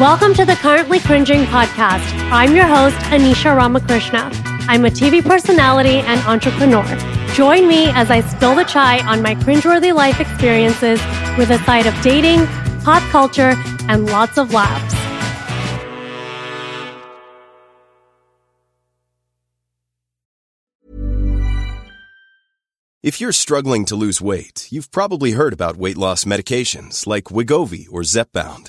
Welcome to the Currently Cringing podcast. I'm your host, Anisha Ramakrishna. I'm a TV personality and entrepreneur. Join me as I spill the chai on my cringeworthy life experiences with a side of dating, pop culture, and lots of laughs. If you're struggling to lose weight, you've probably heard about weight loss medications like Wegovy or Zepbound,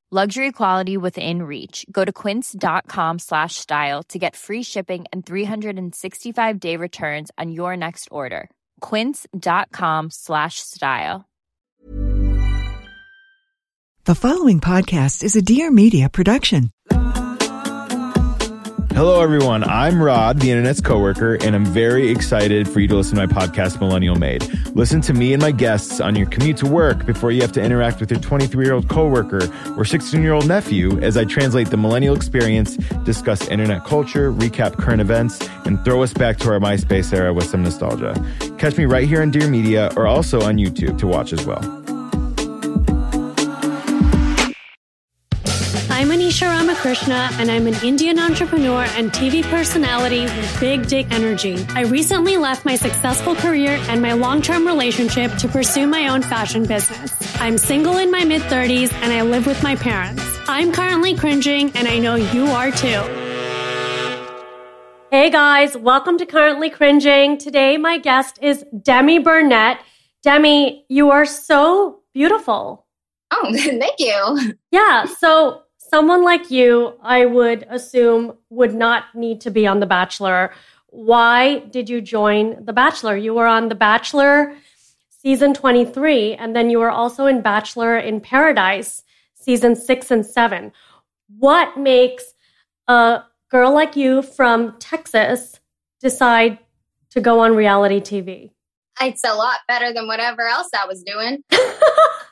Luxury quality within reach. Go to quince.com slash style to get free shipping and 365 day returns on your next order. Quince.com slash style. The following podcast is a Dear Media production. Hello, everyone. I'm Rod, the internet's coworker, and I'm very excited for you to listen to my podcast, Millennial Made. Listen to me and my guests on your commute to work before you have to interact with your 23 year old coworker or 16 year old nephew as I translate the millennial experience, discuss internet culture, recap current events, and throw us back to our MySpace era with some nostalgia. Catch me right here on Dear Media or also on YouTube to watch as well. Ramakrishna, and I'm an Indian entrepreneur and TV personality with big dick energy. I recently left my successful career and my long term relationship to pursue my own fashion business. I'm single in my mid 30s and I live with my parents. I'm currently cringing, and I know you are too. Hey guys, welcome to Currently Cringing. Today, my guest is Demi Burnett. Demi, you are so beautiful. Oh, thank you. Yeah, so someone like you, I would assume, would not need to be on The Bachelor. Why did you join The Bachelor? You were on The Bachelor season 23, and then you were also in Bachelor in Paradise season six and seven. What makes a girl like you from Texas decide to go on reality TV? It's a lot better than whatever else I was doing.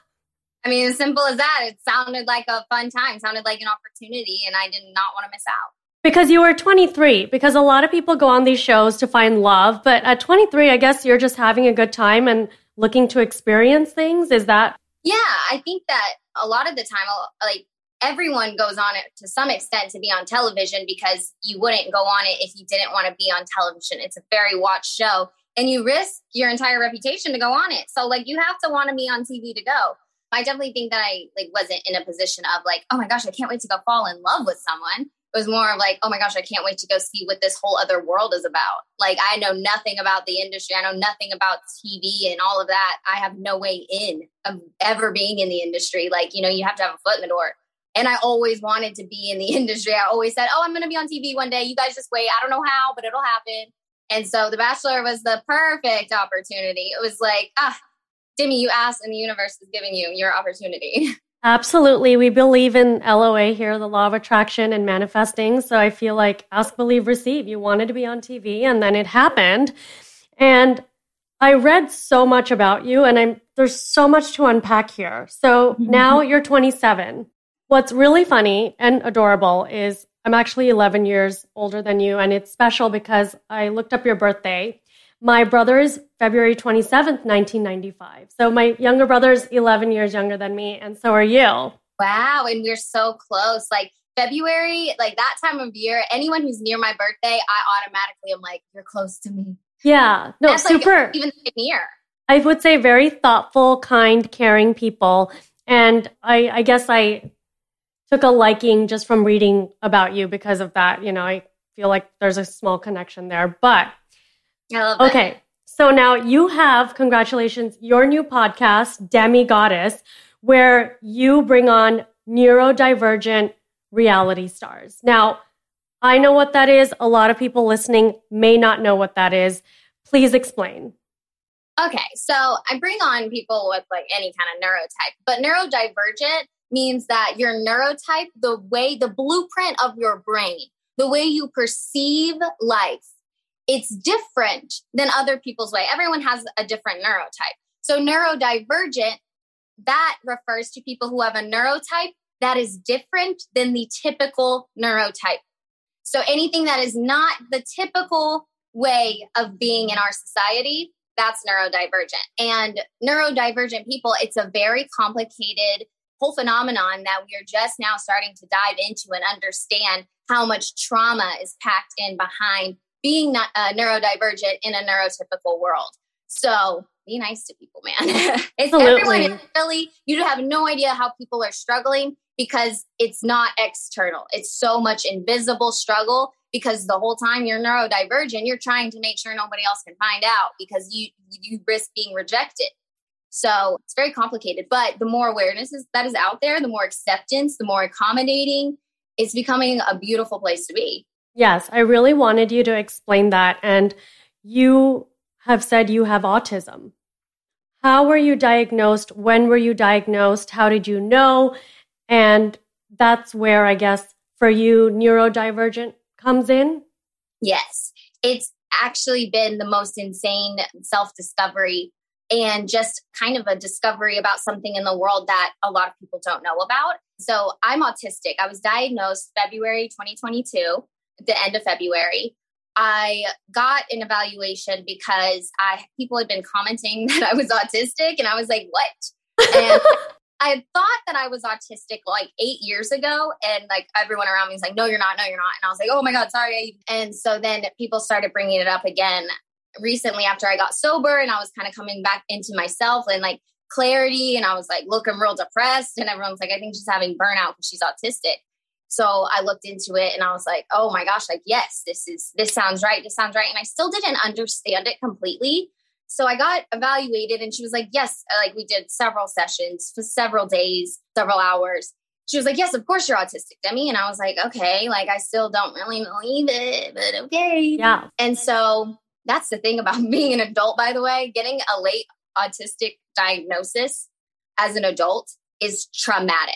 I mean, as simple as that. It sounded like a fun time, it sounded like an opportunity, and I did not want to miss out. Because you were 23, because a lot of people go on these shows to find love, but at 23, I guess you're just having a good time and looking to experience things. Is that? Yeah, I think that a lot of the time, like everyone goes on it to some extent to be on television because you wouldn't go on it if you didn't want to be on television. It's a very watched show and you risk your entire reputation to go on it. So like you have to want to be on TV to go. I definitely think that I like wasn't in a position of like, oh my gosh, I can't wait to go fall in love with someone. It was more of like, oh my gosh, I can't wait to go see what this whole other world is about. Like I know nothing about the industry. I know nothing about TV and all of that. I have no way in of ever being in the industry. Like, you know, you have to have a foot in the door. And I always wanted to be in the industry. I always said, oh, I'm going to be on TV one day. You guys just wait. I don't know how, but it'll happen. And so The Bachelor was the perfect opportunity. It was like, ah, Demi, you asked and the universe is giving you your opportunity. Absolutely. We believe in LOA here, the law of attraction and manifesting. So I feel like ask, believe, receive. You wanted to be on TV and then it happened. And I read so much about you and I'm there's so much to unpack here. So mm-hmm. now you're 27. What's really funny and adorable is I'm actually 11 years older than you and it's special because I looked up your birthday. My brother is February 27th, 1995. So my younger brother is 11 years younger than me, and so are you. Wow. And we're so close. Like February, like that time of year, anyone who's near my birthday, I automatically am like, you're close to me. Yeah. No, That's super. Like even year. I would say very thoughtful, kind, caring people. And I, I guess I took a liking just from reading about you because of that. You know, I feel like there's a small connection there. But I love that. okay. So now you have, congratulations, your new podcast, Demi Goddess, where you bring on neurodivergent reality stars. Now, I know what that is. A lot of people listening may not know what that is. Please explain. Okay, so I bring on people with like any kind of neurotype, but neurodivergent means that your neurotype, the way, the blueprint of your brain, the way you perceive life, it's different than other people's way. Everyone has a different neurotype. So neurodivergent, that refers to people who have a neurotype that is different than the typical neurotype. So anything that is not the typical way of being in our society, that's neurodivergent. And neurodivergent people, it's a very complicated whole phenomenon that we are just now starting to dive into and understand how much trauma is packed in behind being not, uh, neurodivergent in a neurotypical world. So be nice to people, man. it's everyone is really you have no idea how people are struggling because it's not external. It's so much invisible struggle because the whole time you're neurodivergent, you're trying to make sure nobody else can find out because you you risk being rejected. So it's very complicated. But the more awareness is, that is out there, the more acceptance, the more accommodating, it's becoming a beautiful place to be. Yes, I really wanted you to explain that. And you have said you have autism. How were you diagnosed? When were you diagnosed? How did you know? And that's where I guess for you, neurodivergent comes in. Yes, it's actually been the most insane self discovery and just kind of a discovery about something in the world that a lot of people don't know about. So I'm autistic. I was diagnosed February 2022, the end of February. I got an evaluation because I people had been commenting that I was autistic and I was like, "What?" And I had thought that I was autistic like 8 years ago and like everyone around me was like, "No, you're not. No, you're not." And I was like, "Oh my god, sorry." And so then people started bringing it up again recently after I got sober and I was kind of coming back into myself and like clarity and I was like looking real depressed and everyone's like I think she's having burnout because she's autistic. So I looked into it and I was like, "Oh my gosh, like yes, this is this sounds right. This sounds right." And I still didn't understand it completely. So I got evaluated and she was like, "Yes, uh, like we did several sessions for several days, several hours." She was like, "Yes, of course you're autistic, Demi." And I was like, "Okay, like I still don't really believe it, but okay." Yeah. And so that's the thing about being an adult, by the way. Getting a late autistic diagnosis as an adult is traumatic.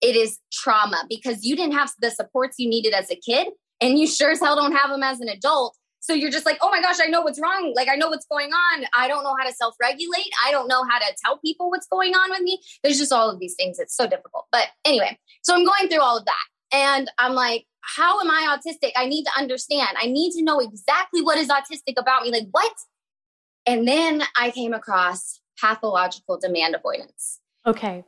It is trauma because you didn't have the supports you needed as a kid, and you sure as hell don't have them as an adult. So you're just like, oh my gosh, I know what's wrong. Like, I know what's going on. I don't know how to self regulate. I don't know how to tell people what's going on with me. There's just all of these things. It's so difficult. But anyway, so I'm going through all of that. And I'm like, how am I autistic? I need to understand. I need to know exactly what is autistic about me. Like, what? And then I came across pathological demand avoidance. Okay.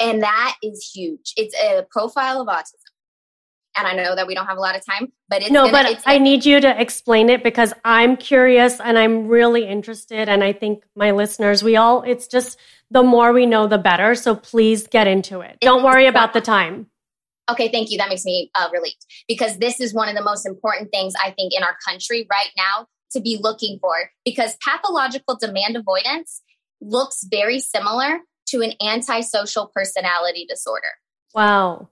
And that is huge. It's a profile of autism. And I know that we don't have a lot of time, but it's no, gonna, but it's I need you to explain it because I'm curious and I'm really interested. And I think my listeners, we all, it's just the more we know, the better. So please get into it. Don't worry about the time. Okay, thank you. That makes me uh, relieved because this is one of the most important things I think in our country right now to be looking for because pathological demand avoidance looks very similar to an antisocial personality disorder. Wow.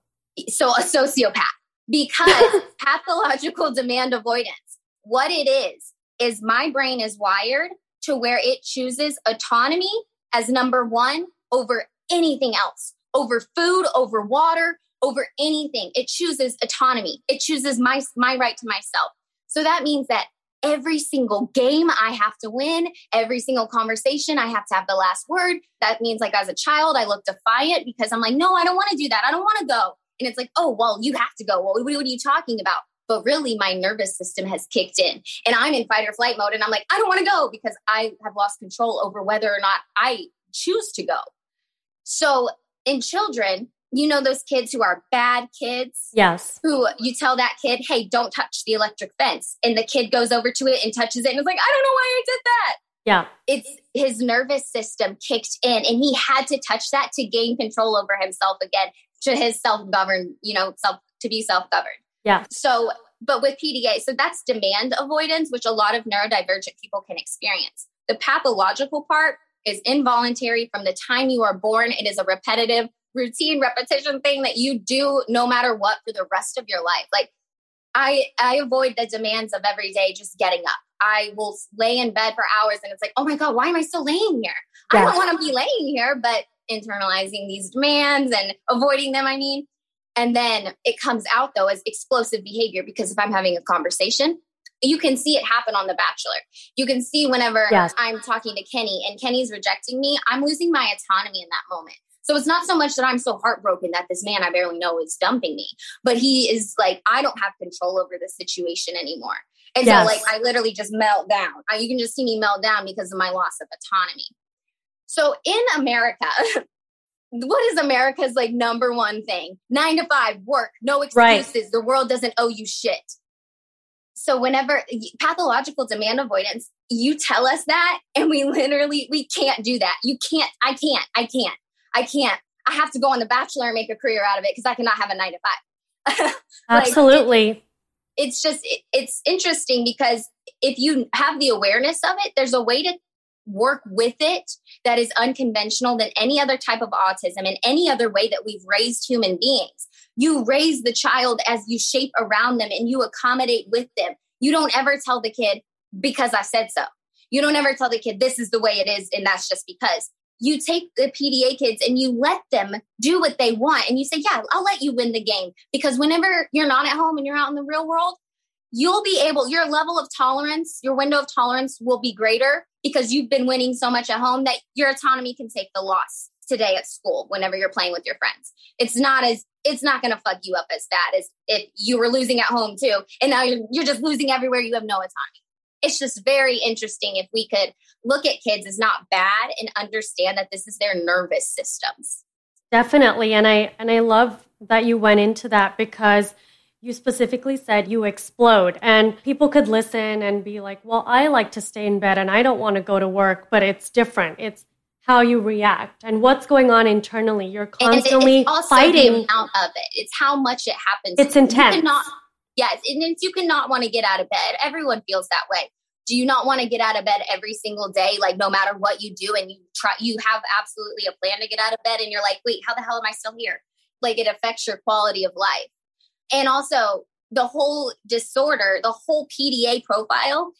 So a sociopath because pathological demand avoidance, what it is, is my brain is wired to where it chooses autonomy as number one over anything else, over food, over water, over anything. It chooses autonomy. It chooses my my right to myself. So that means that every single game I have to win, every single conversation I have to have the last word. That means like as a child I look defiant because I'm like, "No, I don't want to do that. I don't want to go." And it's like, "Oh, well, you have to go." Well, what are you talking about? but really my nervous system has kicked in and I'm in fight or flight mode. And I'm like, I don't want to go because I have lost control over whether or not I choose to go. So in children, you know those kids who are bad kids? Yes. Who you tell that kid hey don't touch the electric fence and the kid goes over to it and touches it and is like i don't know why i did that. Yeah. It's his nervous system kicked in and he had to touch that to gain control over himself again to his self-governed you know self to be self-governed. Yeah. So but with pda so that's demand avoidance which a lot of neurodivergent people can experience. The pathological part is involuntary from the time you are born. It is a repetitive routine repetition thing that you do no matter what for the rest of your life. Like I I avoid the demands of every day just getting up. I will lay in bed for hours and it's like, oh my God, why am I still laying here? I don't want to be laying here, but internalizing these demands and avoiding them, I mean. And then it comes out though as explosive behavior because if I'm having a conversation, you can see it happen on The Bachelor. You can see whenever yes. I'm talking to Kenny and Kenny's rejecting me, I'm losing my autonomy in that moment. So it's not so much that I'm so heartbroken that this man I barely know is dumping me, but he is like, I don't have control over the situation anymore. And yes. so, like, I literally just melt down. I, you can just see me melt down because of my loss of autonomy. So in America, what is America's like number one thing? Nine to five, work, no excuses. Right. The world doesn't owe you shit. So whenever pathological demand avoidance, you tell us that, and we literally we can't do that. You can't. I can't. I can't. I can't. I have to go on The Bachelor and make a career out of it because I cannot have a nine to five. like, Absolutely. It, it's just, it, it's interesting because if you have the awareness of it, there's a way to work with it that is unconventional than any other type of autism and any other way that we've raised human beings. You raise the child as you shape around them and you accommodate with them. You don't ever tell the kid, because I said so. You don't ever tell the kid, this is the way it is, and that's just because you take the PDA kids and you let them do what they want. And you say, Yeah, I'll let you win the game. Because whenever you're not at home and you're out in the real world, you'll be able, your level of tolerance, your window of tolerance will be greater because you've been winning so much at home that your autonomy can take the loss today at school whenever you're playing with your friends. It's not as it's not going to fuck you up as bad as if you were losing at home too, and now you're, you're just losing everywhere. You have no autonomy it's just very interesting if we could look at kids as not bad and understand that this is their nervous systems. Definitely. And I and I love that you went into that because you specifically said you explode and people could listen and be like, "Well, I like to stay in bed and I don't want to go to work," but it's different. It's how you react and what's going on internally. You're constantly it's also fighting. The amount of it. It's how much it happens. It's intense. You cannot, Yes, and you cannot want to get out of bed. Everyone feels that way. Do you not want to get out of bed every single day, like no matter what you do, and you try, you have absolutely a plan to get out of bed, and you're like, wait, how the hell am I still here? Like it affects your quality of life. And also, the whole disorder, the whole PDA profile,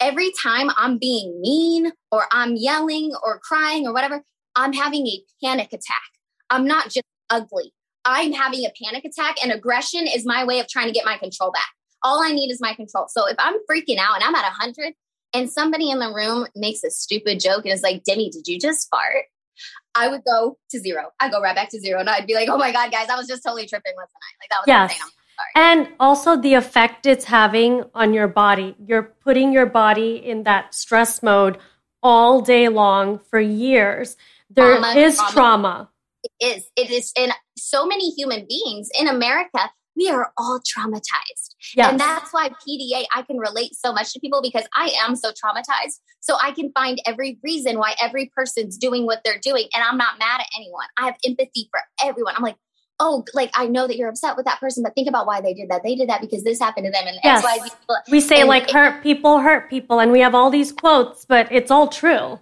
every time I'm being mean or I'm yelling or crying or whatever, I'm having a panic attack. I'm not just ugly. I'm having a panic attack, and aggression is my way of trying to get my control back. All I need is my control. So if I'm freaking out and I'm at 100 and somebody in the room makes a stupid joke and is like, Demi, did you just fart? I would go to zero. I'd go right back to zero. And I'd be like, oh my God, guys, I was just totally tripping last night. Like that was yes. insane. And also the effect it's having on your body. You're putting your body in that stress mode all day long for years. There trauma, is trauma. trauma. It is. It is. And so many human beings in America, we are all traumatized. Yes. And that's why PDA, I can relate so much to people because I am so traumatized. So I can find every reason why every person's doing what they're doing. And I'm not mad at anyone. I have empathy for everyone. I'm like, oh, like I know that you're upset with that person, but think about why they did that. They did that because this happened to them. And yes. X, y, Z. We say and like it, hurt people hurt people. And we have all these quotes, but it's all true.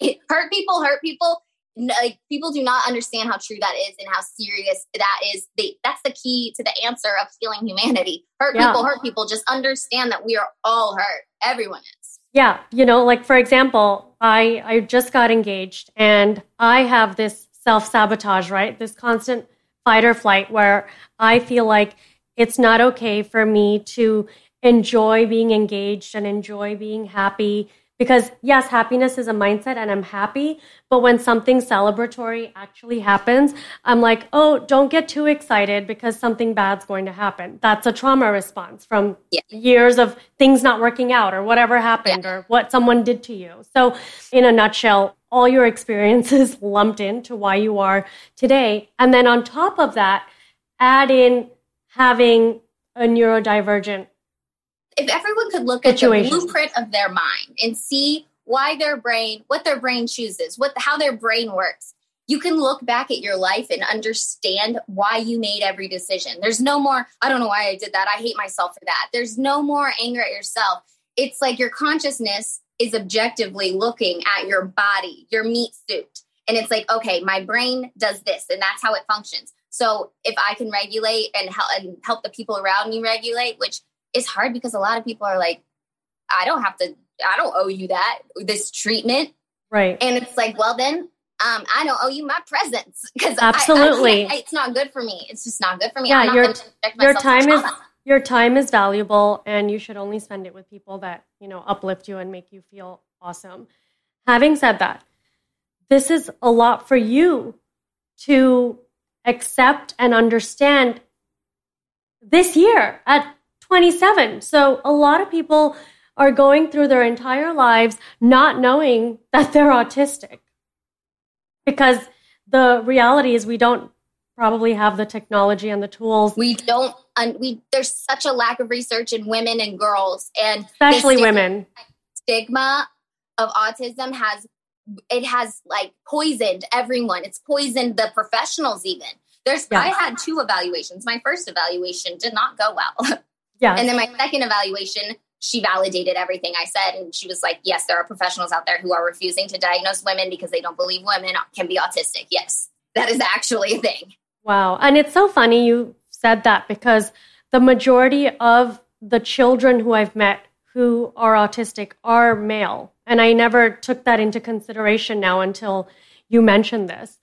It, hurt people hurt people like people do not understand how true that is and how serious that is. They, that's the key to the answer of healing humanity. Hurt yeah. people, hurt people. Just understand that we are all hurt. Everyone is. Yeah, you know, like for example, I I just got engaged and I have this self sabotage, right? This constant fight or flight where I feel like it's not okay for me to enjoy being engaged and enjoy being happy Because yes, happiness is a mindset and I'm happy. But when something celebratory actually happens, I'm like, oh, don't get too excited because something bad's going to happen. That's a trauma response from Yeah. years of things not working out or whatever happened or what someone did to you. So, in a nutshell, all your experiences lumped into why you are today. And then on top of that, add in having a neurodivergent if everyone could look at the blueprint of their mind and see why their brain, what their brain chooses, what how their brain works, you can look back at your life and understand why you made every decision. There's no more, I don't know why I did that. I hate myself for that. There's no more anger at yourself. It's like your consciousness is objectively looking at your body, your meat suit. And it's like, okay, my brain does this and that's how it functions. So if I can regulate and help and help the people around me regulate, which is hard because a lot of people are like, I don't have to, I don't owe you that, this treatment. right. And it's like, well, then um, I don't owe you my presence because Absolutely. it's not good for me. It's just not good for me. Yeah, I'm not your- your time is your time is valuable and you should only spend it with people that you know uplift you and make you feel awesome having said that this is a lot for you to accept and understand this year at 27 so a lot of people are going through their entire lives not knowing that they're autistic. Because the reality is we don't probably have the technology and the tools. We don't we there's such a lack of research in women and girls and especially stigma- women. stigma of autism has it has like poisoned everyone. It's poisoned the professionals even. There's i had two evaluations. My first evaluation did not go well Yes. and then my second evaluation she validated everything i said and she was like yes there are professionals out there who are refusing to diagnose women because they don't believe women can be autistic yes that is actually a thing wow. And it's so funny you said that because the majority of the children who I've met who are autistic are male. And I never took that into consideration now until you mentioned this.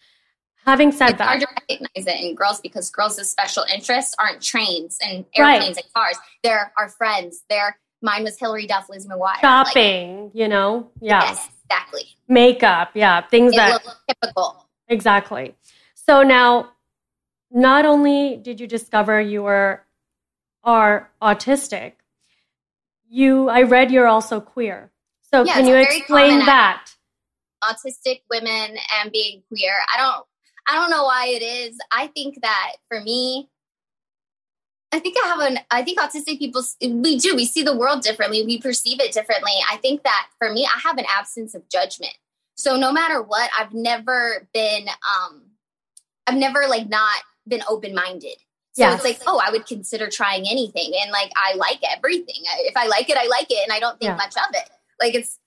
Having said that, it's hard to recognize it in girls because girls with special interests aren't trains and Right. airplanes and cars. They're our friends. They're mine was Hilary Duff, Lizzie McGuire. Like, shopping, you know, yeah, yes, exactly. makeup, yeah, things It that typical. Exactly. So now, not only did you discover you were are autistic, you I read you're also queer. So Yeah, can you explain that? Autistic women and being queer. I don't I don't know why it is. I think that for me, I think I have an I think autistic people we do. We see the world differently. We perceive it differently. I think that for me, I have an absence of judgment. So no matter what, I've never been um I've never like not been open-minded. So Yes. it's like, oh, I would consider trying anything and like I like everything. If I like it, I like it and I don't think Yeah. much of it. Like it's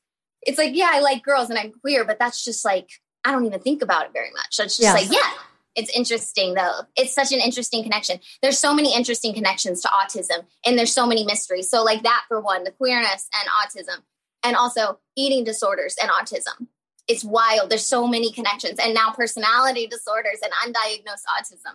it's like, yeah, I like girls and I'm queer, but that's just like I don't even think about it very much. It's just Yes. like, yeah, it's interesting though. It's such an interesting connection. There's so many interesting connections to autism and there's so many mysteries. So like that for one, the queerness and autism and also eating disorders and autism. It's wild. There's so many connections and now personality disorders and undiagnosed autism.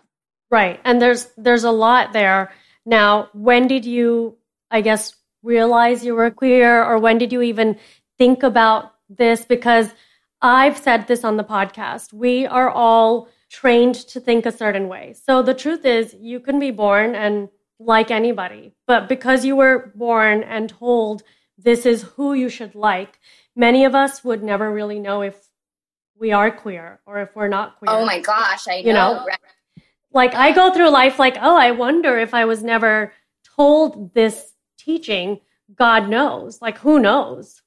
Right. And there's there's a lot there. Now, when did you I guess realize you were queer or when did you even think about this because I've said this on the podcast. We are all trained to think a certain way. So the truth is you can be born and like anybody, but because you were born and told this is who you should like, many of us would never really know if we are queer or if we're not queer. Oh my gosh, I know. You know, like I go through life like, oh, I wonder if I was never told this teaching, God knows. Like who knows?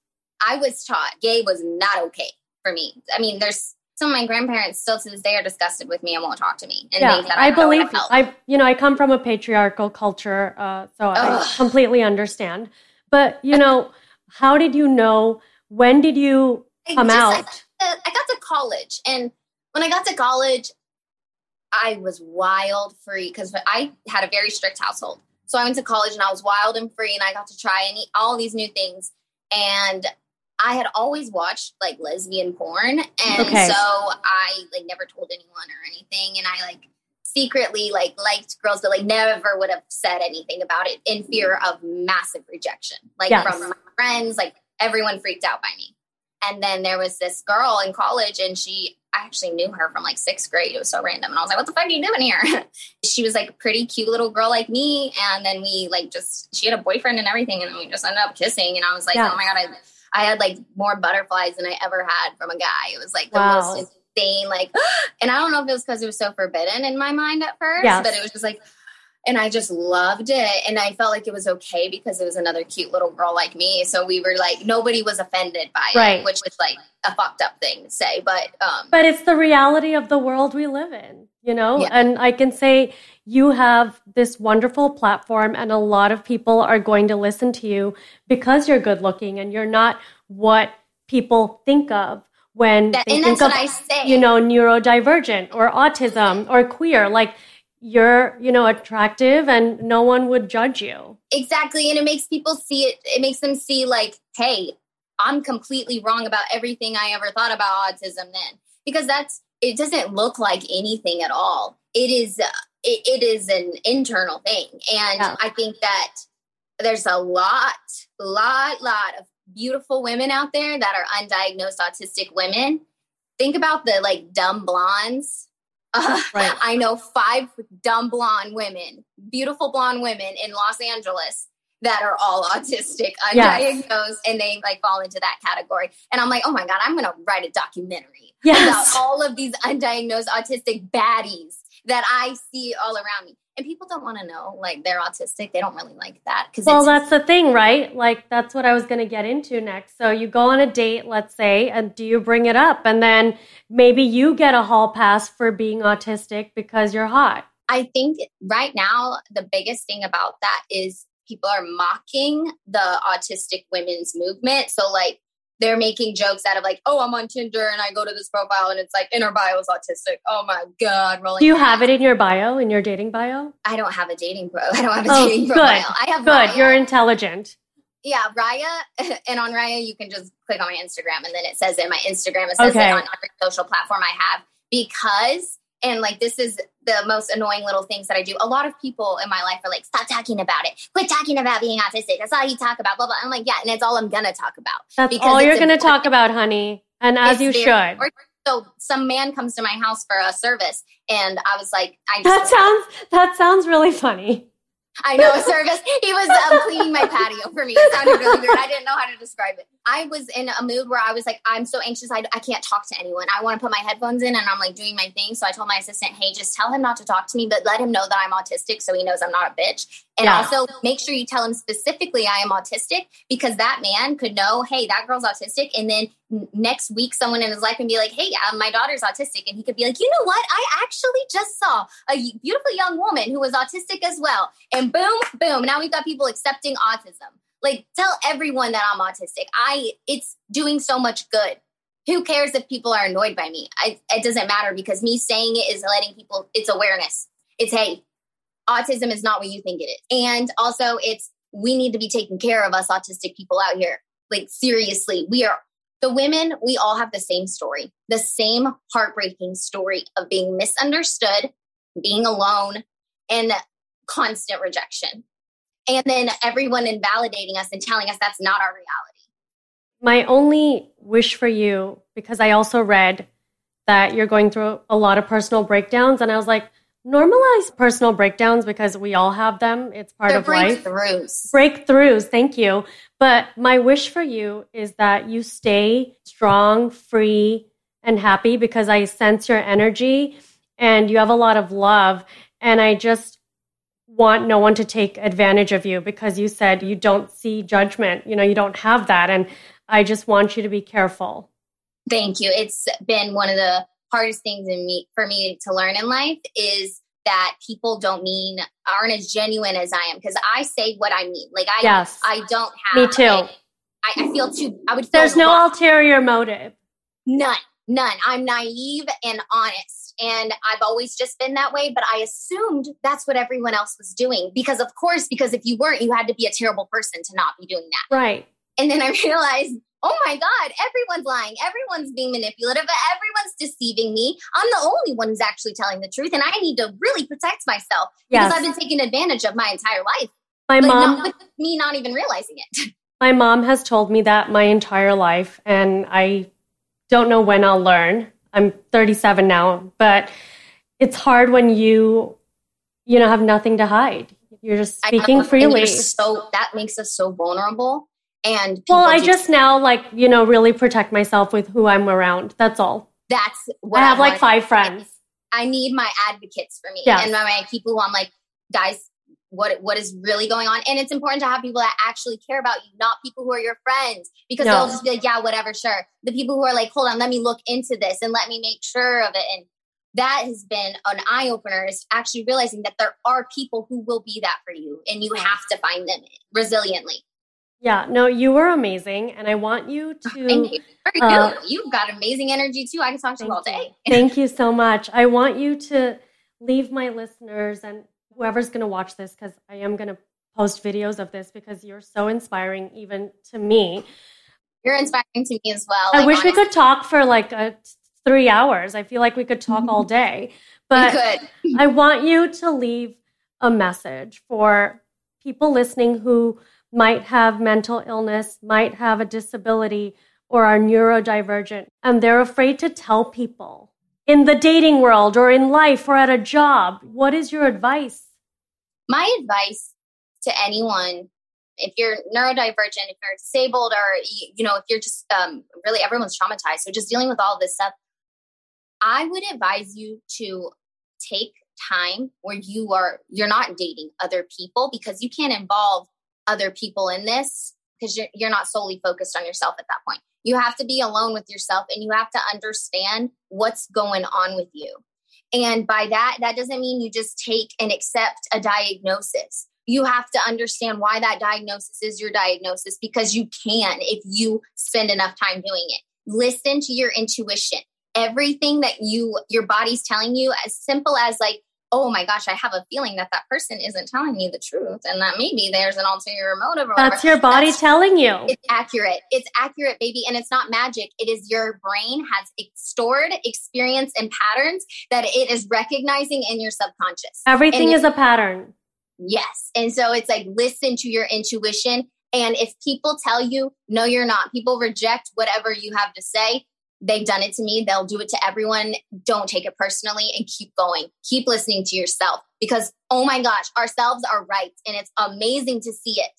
I was taught gay was not okay for me. I mean, there's some of my grandparents still to this day are disgusted with me and won't talk to me. And yeah, I don't believe. I you know, I come from a patriarchal culture, uh, so I completely understand. But you know, how did you know? When did you I come just- out? I, got to- I got to college, and when I got to college, I was wild free because I had a very strict household. So I went to college and I was wild and free, and I got to try and eat all these new things. And I had always watched like lesbian porn, and Okay. so I like never told anyone or anything. And I like secretly like liked girls, but like never would have said anything about it in fear of massive rejection, like Yes. from my friends, like everyone freaked out by me. And then there was this girl in college, and she, I actually knew her from like sixth grade. It was so random. And I was like, what the fuck are you doing here? she was like a pretty cute little girl like me. And then we like just, she had a boyfriend and everything. And then we just ended up kissing. And I was like, Yeah. oh my God, I, I had like more butterflies than I ever had from a guy. It was like the Wow. most insane, like, and I don't know if it was because it was so forbidden in my mind at first, Yes. but it was just like, and I just loved it. And I felt like it was okay because it was another cute little girl like me. So we were like, nobody was offended by Right. it, which was like a fucked up thing to say. But um, But it's the reality of the world we live in, you know? Yeah. And I can say you have this wonderful platform, and a lot of people are going to listen to you because you're good looking and you're not what people think of when That- they think of, I say. you know, neurodivergent or autism or queer. Like you're, you know, attractive and no one would judge you. exactly. And it makes people see it, it makes them see, like, hey, I'm completely wrong about everything I ever thought about autism then. Because that's, it doesn't look like anything at all. It is, uh, it, it is an internal thing. And Yeah. I think that there's a lot, lot, lot of beautiful women out there that are undiagnosed autistic women. Think about the like dumb blondes. Uh, Right. I know five dumb blonde women, beautiful blonde women in Los Angeles that are all autistic, Yes. undiagnosed, and they like fall into that category. And I'm like, oh my God, I'm going to write a documentary Yes. about all of these undiagnosed autistic baddies that I see all around me. And people don't want to know like they're autistic. They don't really like that because Well, that's the thing, right? Like that's what I was going to get into next. So you go on a date, let's say, and do you bring it up and then maybe you get a hall pass for being autistic because you're hot. I think right now the biggest thing about that is people are mocking the autistic women's movement. So like they're making jokes out of like, oh, I'm on Tinder and I go to this profile and it's like in her bio is autistic. Oh my god, rolling. Do you have it in your bio, in your dating bio? I don't have a dating pro. I don't have a Oh, dating good. profile. I have Good. Raya. You're intelligent. yeah, Raya, and on Raya you can just click on my Instagram and then it says in my Instagram it says Okay. it on every social platform I have because and like this is the most annoying little things that I do. A lot of people in my life are like, "Stop talking about it. Quit talking about being autistic. That's all you talk about." Blah blah. I'm like, yeah, and it's all I'm gonna talk about. That's Because all you're important. talk about, honey. And as It's you should. important. So some man comes to my house for a service, and I was like, I That sounds that sounds really funny. I know a service. He was um, cleaning my patio for me. It sounded really weird. I didn't know how to describe it. I was in a mood where I was like, I'm so anxious. I, I can't talk to anyone. I want to put my headphones in and I'm like doing my thing. So I told my assistant, hey, just tell him not to talk to me, but let him know that I'm autistic so he knows I'm not a bitch. And Yeah. also make sure you tell him specifically I am autistic because that man could know, hey, that girl's autistic. And then next week, someone in his life can be like, hey, uh, my daughter's autistic. And he could be like, you know what? I actually just saw a beautiful young woman who was autistic as well. And boom, boom. Now we've got people accepting autism. Like, tell everyone that I'm autistic. I, it's doing so much good. Who cares if people are annoyed by me? I, it doesn't matter because me saying it is letting people, it's awareness. It's, hey, autism is not what you think it is. And also, it's we need to be taking care of us autistic people out here. Like, seriously, we are the women, we all have the same story, the same heartbreaking story of being misunderstood, being alone, and constant rejection. And then everyone invalidating us and telling us that's not our reality. My only wish for you, because I also read that you're going through a lot of personal breakdowns, and I was like, normalize personal breakdowns because we all have them. It's part They're of life. breakthroughs. Breakthroughs, thank you. But my wish for you is that you stay strong, free, and happy because I sense your energy and you have a lot of love. And I just want no one to take advantage of you because you said you don't see judgment. You know, you don't have that. And I just want you to be careful. Thank you. It's been one of the hardest things in me for me to learn in life is that people don't mean aren't as genuine as I am because I say what I mean. Like I, Yes. I don't have. Me too. I feel too. I would. Feel There's no ulterior motive. None, none. I'm naive and honest. And I've always just been that way, but I assumed that's what everyone else was doing. Because, of course, because if you weren't, you had to be a terrible person to not be doing that. Right. And then I realized, oh my God, everyone's lying. Everyone's being manipulative. Everyone's deceiving me. I'm the only one who's actually telling the truth. And I need to really protect myself because I've been taken advantage of my entire life. My Like, mom. not, with me not even realizing it. My mom has told me that my entire life, and I don't know when I'll learn. I'm 37 now, but it's hard when you, you know, have nothing to hide. You're just speaking freely. So that makes us so vulnerable. And well, I just now like you know really protect myself with who I'm around. That's all. That's what I have I like five friends. I need my advocates for me and my, my people who I'm like, guys, what what is really going on. And it's important to have people that actually care about you, not people who are your friends, because no. they'll just be like, yeah, whatever, sure. The people who are like, hold on, let me look into this and let me make sure of it. And that has been an eye opener is actually realizing that there are people who will be that for you and you have to find them resiliently. Yeah, no, you were amazing. And I want you to. thank you. Uh, You've got amazing energy too. I can talk to you all day. thank you so much. I want you to leave my listeners and whoever's going to watch this, because I am going to post videos of this because you're so inspiring, even to me. You're inspiring to me as well. I like, wish honestly. we could talk for like a, three hours. I feel like we could talk all day. But I want you to leave a message for people listening who might have mental illness, might have a disability, or are neurodivergent, and they're afraid to tell people in the dating world or in life or at a job. What is your advice? My advice to anyone, if you're neurodivergent, if you're disabled, or you know, if you're just um, really everyone's traumatized, so just dealing with all this stuff, I would advise you to take time where you are you're not dating other people because you can't involve other people in this because you're, you're not solely focused on yourself at that point. You have to be alone with yourself and you have to understand what's going on with you. And by that that doesn't mean you just take and accept a diagnosis. You have to understand why that diagnosis is your diagnosis because you can if you spend enough time doing it. Listen to your intuition. Everything that you your body's telling you as simple as like oh my gosh i have a feeling that that person isn't telling me the truth and that maybe there's an ulterior motive that's your body that's, telling you. It's accurate. It's accurate baby and it's not magic. It is your brain has stored experience and patterns that it is recognizing in your subconscious. Everything is a pattern. Yes and so it's like listen to your intuition and if people tell you no you're not people reject whatever you have to say They've done it to me. They'll do it to everyone. Don't take it personally and keep going. Keep listening to yourself because, oh my gosh, ourselves are right. And it's amazing to see it.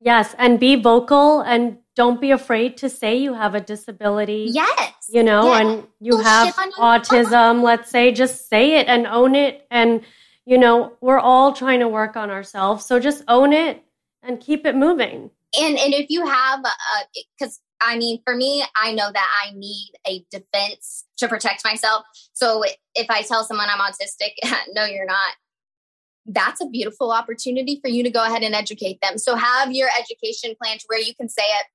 Yes. And be vocal and don't be afraid to say you have a disability. Yes. You know, yes. and you have autism, let's say, just say it and own it. And, you know, we're all trying to work on ourselves. So just own it and keep it moving. And, and if you have, a because I mean, for me, I know that I need a defense to protect myself. So if I tell someone I'm autistic, no, you're not, that's a beautiful opportunity for you to go ahead and educate them. So have your education plan to where you can say it.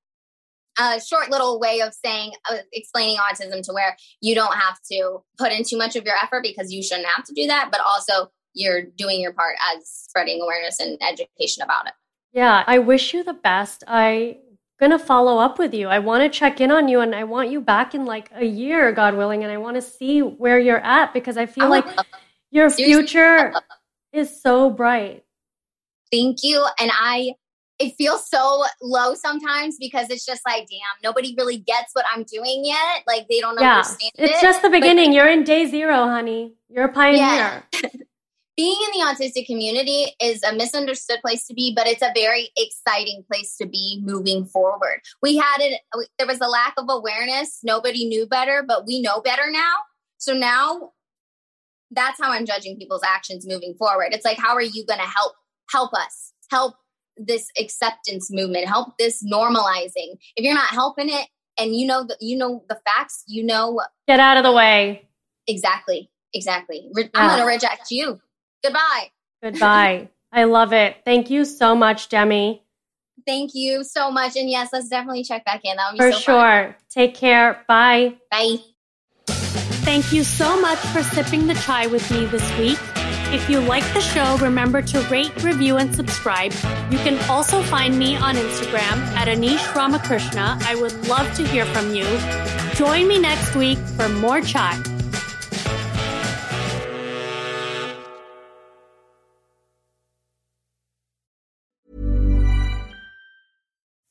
A short little way of saying, uh, explaining autism to where you don't have to put in too much of your effort because you shouldn't have to do that, but also you're doing your part as spreading awareness and education about it. Yeah, I wish you the best. I going to follow up with you. I want to check in on you and I want you back in like a year, God willing, and I want to see where you're at because I feel like your future is so bright. Thank you. And I, it feels so low sometimes because it's just like, damn, nobody really gets what I'm doing yet. Like they don't yeah, understand. It's it. just the beginning. But, You're in day zero, honey. You're a pioneer. Yeah. being in the autistic community is a misunderstood place to be, but it's a very exciting place to be moving forward. We had it, there was a lack of awareness. Nobody knew better, but we know better now. So now that's how I'm judging people's actions moving forward. It's like, how are you going to help, help us, help this acceptance movement, help this normalizing? If you're not helping it and you know, the, you know the facts, you know, get out of the way. Exactly. Exactly. I'm going to reject you. Goodbye. Goodbye. I love it. Thank you so much, Demi. Thank you so much. And yes, let's definitely check back in. That would be for so sure. Fun. Take care. Bye. Bye. Thank you so much for sipping the chai with me this week. If you like the show, remember to rate, review, and subscribe. You can also find me on Instagram at Anisha Ramakrishna. I would love to hear from you. Join me next week for more chai.